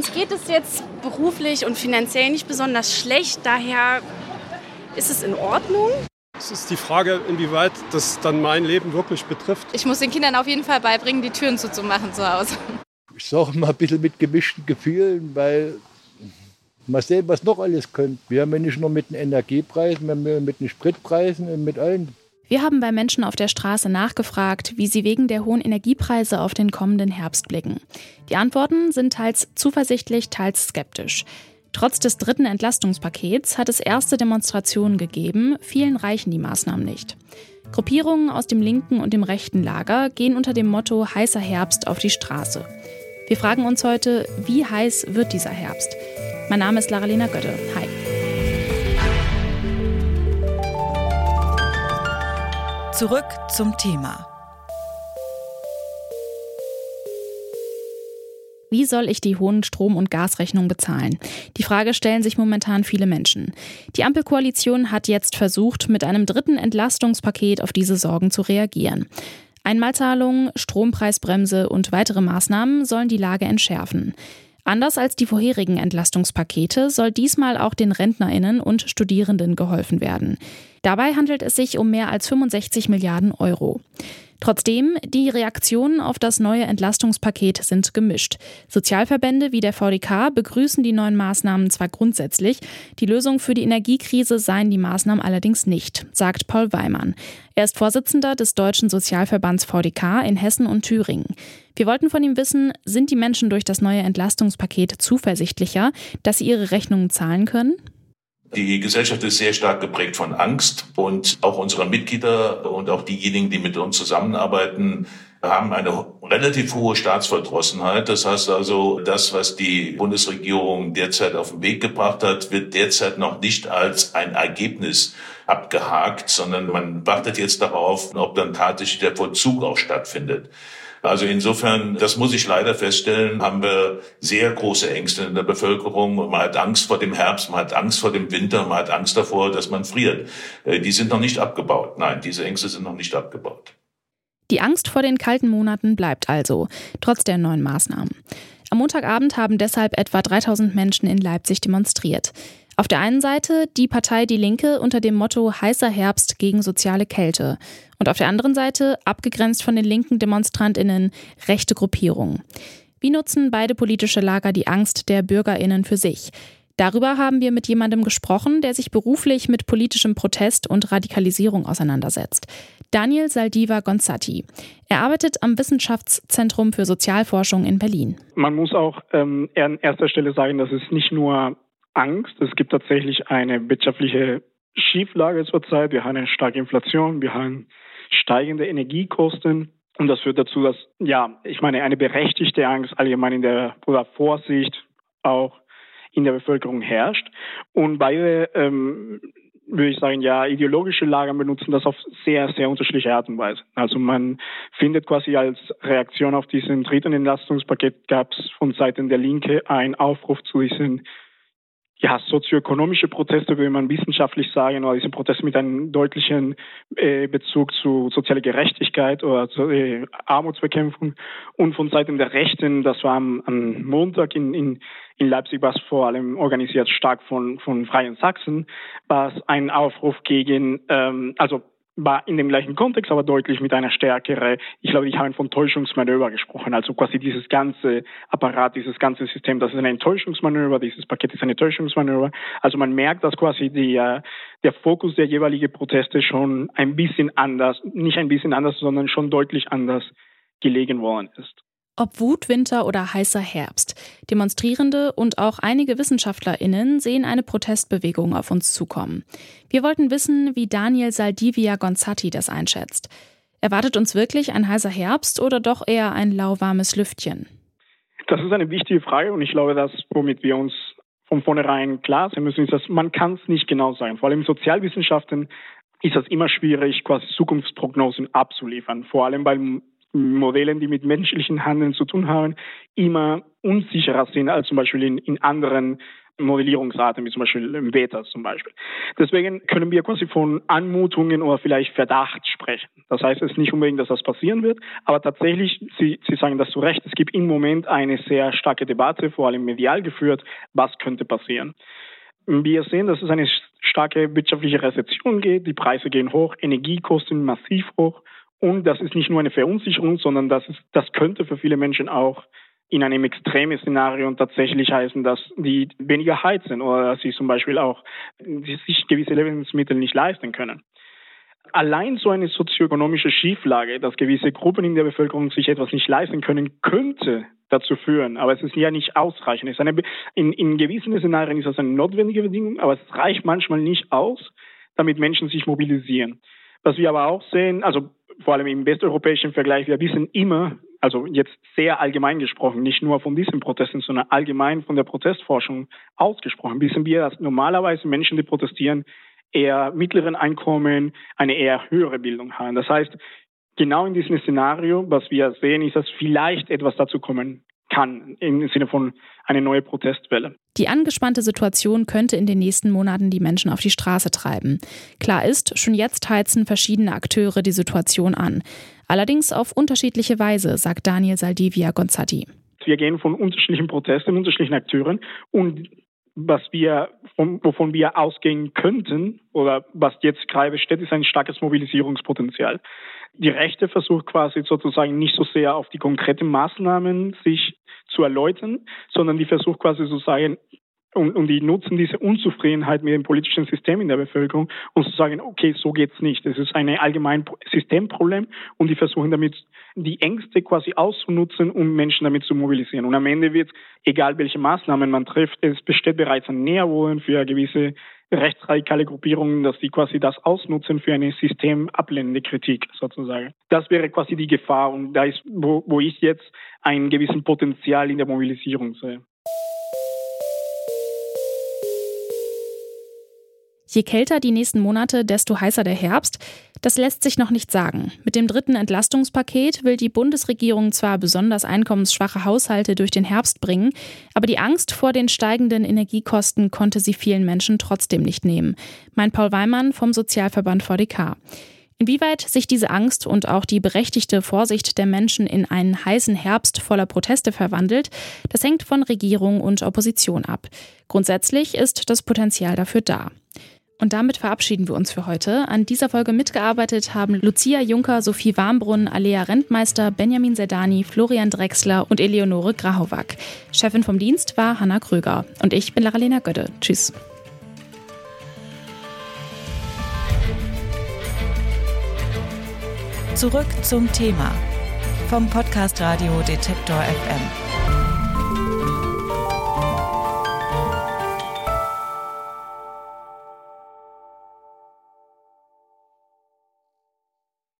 Uns geht es jetzt beruflich und finanziell nicht besonders schlecht, daher ist es in Ordnung. Es ist die Frage, inwieweit das dann mein Leben wirklich betrifft. Ich muss den Kindern auf jeden Fall beibringen, die Türen zuzumachen zu Hause. Ich sage mal ein bisschen mit gemischten Gefühlen, weil mal sehen, was noch alles kommt. Wir haben ja nicht nur mit den Energiepreisen, wir haben mit den Spritpreisen und mit allen. Wir haben bei Menschen auf der Straße nachgefragt, wie sie wegen der hohen Energiepreise auf den kommenden Herbst blicken. Die Antworten sind teils zuversichtlich, teils skeptisch. Trotz des dritten Entlastungspakets hat es erste Demonstrationen gegeben, vielen reichen die Maßnahmen nicht. Gruppierungen aus dem linken und dem rechten Lager gehen unter dem Motto heißer Herbst auf die Straße. Wir fragen uns heute, wie heiß wird dieser Herbst? Mein Name ist Laralena Götte. Hi. Zurück zum Thema. Wie soll ich die hohen Strom- und Gasrechnungen bezahlen? Die Frage stellen sich momentan viele Menschen. Die Ampelkoalition hat jetzt versucht, mit einem dritten Entlastungspaket auf diese Sorgen zu reagieren. Einmalzahlungen, Strompreisbremse und weitere Maßnahmen sollen die Lage entschärfen. Anders als die vorherigen Entlastungspakete soll diesmal auch den Rentnerinnen und Studierenden geholfen werden. Dabei handelt es sich um mehr als 65 Milliarden Euro. Trotzdem, die Reaktionen auf das neue Entlastungspaket sind gemischt. Sozialverbände wie der VDK begrüßen die neuen Maßnahmen zwar grundsätzlich, die Lösung für die Energiekrise seien die Maßnahmen allerdings nicht, sagt Paul Weimann. Er ist Vorsitzender des Deutschen Sozialverbands VDK in Hessen und Thüringen. Wir wollten von ihm wissen, sind die Menschen durch das neue Entlastungspaket zuversichtlicher, dass sie ihre Rechnungen zahlen können? Die Gesellschaft ist sehr stark geprägt von Angst und auch unsere Mitglieder und auch diejenigen, die mit uns zusammenarbeiten, haben eine relativ hohe Staatsverdrossenheit. Das heißt also, das, was die Bundesregierung derzeit auf den Weg gebracht hat, wird derzeit noch nicht als ein Ergebnis abgehakt, sondern man wartet jetzt darauf, ob dann tatsächlich der Vollzug auch stattfindet. Also insofern, das muss ich leider feststellen, haben wir sehr große Ängste in der Bevölkerung. Man hat Angst vor dem Herbst, man hat Angst vor dem Winter, man hat Angst davor, dass man friert. Äh, die sind noch nicht abgebaut. Nein, diese Ängste sind noch nicht abgebaut. Die Angst vor den kalten Monaten bleibt also, trotz der neuen Maßnahmen. Am Montagabend haben deshalb etwa 3000 Menschen in Leipzig demonstriert. Auf der einen Seite die Partei Die Linke unter dem Motto heißer Herbst gegen soziale Kälte und auf der anderen Seite, abgegrenzt von den linken Demonstrantinnen, rechte Gruppierungen. Wie nutzen beide politische Lager die Angst der Bürgerinnen für sich? Darüber haben wir mit jemandem gesprochen, der sich beruflich mit politischem Protest und Radikalisierung auseinandersetzt. Daniel Saldiva Gonzatti. Er arbeitet am Wissenschaftszentrum für Sozialforschung in Berlin. Man muss auch ähm, an erster Stelle sagen, dass es nicht nur Angst. Es gibt tatsächlich eine wirtschaftliche Schieflage zurzeit. Wir haben eine starke Inflation, wir haben steigende Energiekosten. Und das führt dazu, dass, ja, ich meine, eine berechtigte Angst allgemein in der oder Vorsicht auch in der Bevölkerung herrscht. Und beide, ähm, würde ich sagen, ja, ideologische Lager benutzen das auf sehr, sehr unterschiedliche Art und Weise. Also man findet quasi als Reaktion auf diesen dritten Entlastungspaket gab es von Seiten der Linke einen Aufruf zu diesen ja, sozioökonomische Proteste, würde man wissenschaftlich sagen, oder diese Proteste mit einem deutlichen äh, Bezug zu sozialer Gerechtigkeit oder zu äh, Armutsbekämpfung. Und von Seiten der Rechten, das war am, am Montag in, in, in Leipzig, was vor allem organisiert stark von, von Freien Sachsen, war es ein Aufruf gegen, ähm, also war in dem gleichen Kontext, aber deutlich mit einer stärkere, ich glaube, ich habe von Täuschungsmanöver gesprochen, also quasi dieses ganze Apparat, dieses ganze System, das ist ein Enttäuschungsmanöver, dieses Paket ist ein Enttäuschungsmanöver. Also man merkt, dass quasi die, äh, der Fokus der jeweiligen Proteste schon ein bisschen anders, nicht ein bisschen anders, sondern schon deutlich anders gelegen worden ist. Ob Wut, Winter oder heißer Herbst. Demonstrierende und auch einige WissenschaftlerInnen sehen eine Protestbewegung auf uns zukommen. Wir wollten wissen, wie Daniel Saldivia Gonzatti das einschätzt. Erwartet uns wirklich ein heißer Herbst oder doch eher ein lauwarmes Lüftchen? Das ist eine wichtige Frage und ich glaube, dass womit wir uns von vornherein klar sein müssen, ist, dass man kann es nicht genau sagen. Vor allem in Sozialwissenschaften ist das immer schwierig, quasi Zukunftsprognosen abzuliefern. Vor allem, weil Modellen, die mit menschlichen Handeln zu tun haben, immer unsicherer sind als zum Beispiel in, in anderen Modellierungsarten, wie zum Beispiel im Beta zum Beispiel. Deswegen können wir quasi von Anmutungen oder vielleicht Verdacht sprechen. Das heißt, es ist nicht unbedingt, dass das passieren wird, aber tatsächlich, Sie, Sie sagen das zu Recht, es gibt im Moment eine sehr starke Debatte, vor allem medial geführt, was könnte passieren. Wir sehen, dass es eine starke wirtschaftliche Rezession geht, die Preise gehen hoch, Energiekosten massiv hoch und das ist nicht nur eine Verunsicherung, sondern das, ist, das könnte für viele Menschen auch in einem extremen Szenario tatsächlich heißen, dass die weniger heizen oder dass sie zum Beispiel auch sich gewisse Lebensmittel nicht leisten können. Allein so eine sozioökonomische Schieflage, dass gewisse Gruppen in der Bevölkerung sich etwas nicht leisten können, könnte dazu führen. Aber es ist ja nicht ausreichend. Eine, in, in gewissen Szenarien ist das eine notwendige Bedingung, aber es reicht manchmal nicht aus, damit Menschen sich mobilisieren. Was wir aber auch sehen, also vor allem im westeuropäischen Vergleich, wir wissen immer, also jetzt sehr allgemein gesprochen, nicht nur von diesen Protesten, sondern allgemein von der Protestforschung ausgesprochen, wissen wir, dass normalerweise Menschen, die protestieren, eher mittleren Einkommen, eine eher höhere Bildung haben. Das heißt, genau in diesem Szenario, was wir sehen, ist, dass vielleicht etwas dazu kommen kann, im Sinne von eine neue Protestwelle. Die angespannte Situation könnte in den nächsten Monaten die Menschen auf die Straße treiben. Klar ist, schon jetzt heizen verschiedene Akteure die Situation an. Allerdings auf unterschiedliche Weise, sagt Daniel Saldivia Gonzatti. Wir gehen von unterschiedlichen Protesten, unterschiedlichen Akteuren und was wir, wovon wir ausgehen könnten oder was jetzt gerade besteht, ist ein starkes Mobilisierungspotenzial. Die Rechte versucht quasi sozusagen nicht so sehr auf die konkreten Maßnahmen sich zu erläutern, sondern die versucht quasi sozusagen und, und die nutzen diese Unzufriedenheit mit dem politischen System in der Bevölkerung, um zu sagen, okay, so geht's nicht. Es ist ein allgemein Systemproblem und die versuchen damit die Ängste quasi auszunutzen, um Menschen damit zu mobilisieren. Und am Ende wird, egal welche Maßnahmen man trifft, es besteht bereits ein Näherwohlen für gewisse rechtsradikale Gruppierungen, dass sie quasi das ausnutzen für eine systemablehnende Kritik sozusagen. Das wäre quasi die Gefahr und da ist, wo, wo ich jetzt einen gewissen Potenzial in der Mobilisierung sehe. Je kälter die nächsten Monate, desto heißer der Herbst. Das lässt sich noch nicht sagen. Mit dem dritten Entlastungspaket will die Bundesregierung zwar besonders einkommensschwache Haushalte durch den Herbst bringen, aber die Angst vor den steigenden Energiekosten konnte sie vielen Menschen trotzdem nicht nehmen. Mein Paul Weimann vom Sozialverband VDK. Inwieweit sich diese Angst und auch die berechtigte Vorsicht der Menschen in einen heißen Herbst voller Proteste verwandelt, das hängt von Regierung und Opposition ab. Grundsätzlich ist das Potenzial dafür da. Und damit verabschieden wir uns für heute. An dieser Folge mitgearbeitet haben Lucia Juncker, Sophie Warmbrunn, Alea Rentmeister, Benjamin Sedani, Florian Drexler und Eleonore Grahovac. Chefin vom Dienst war Hanna Kröger. Und ich bin Laralena Götte. Tschüss. Zurück zum Thema vom Podcast Radio Detektor FM.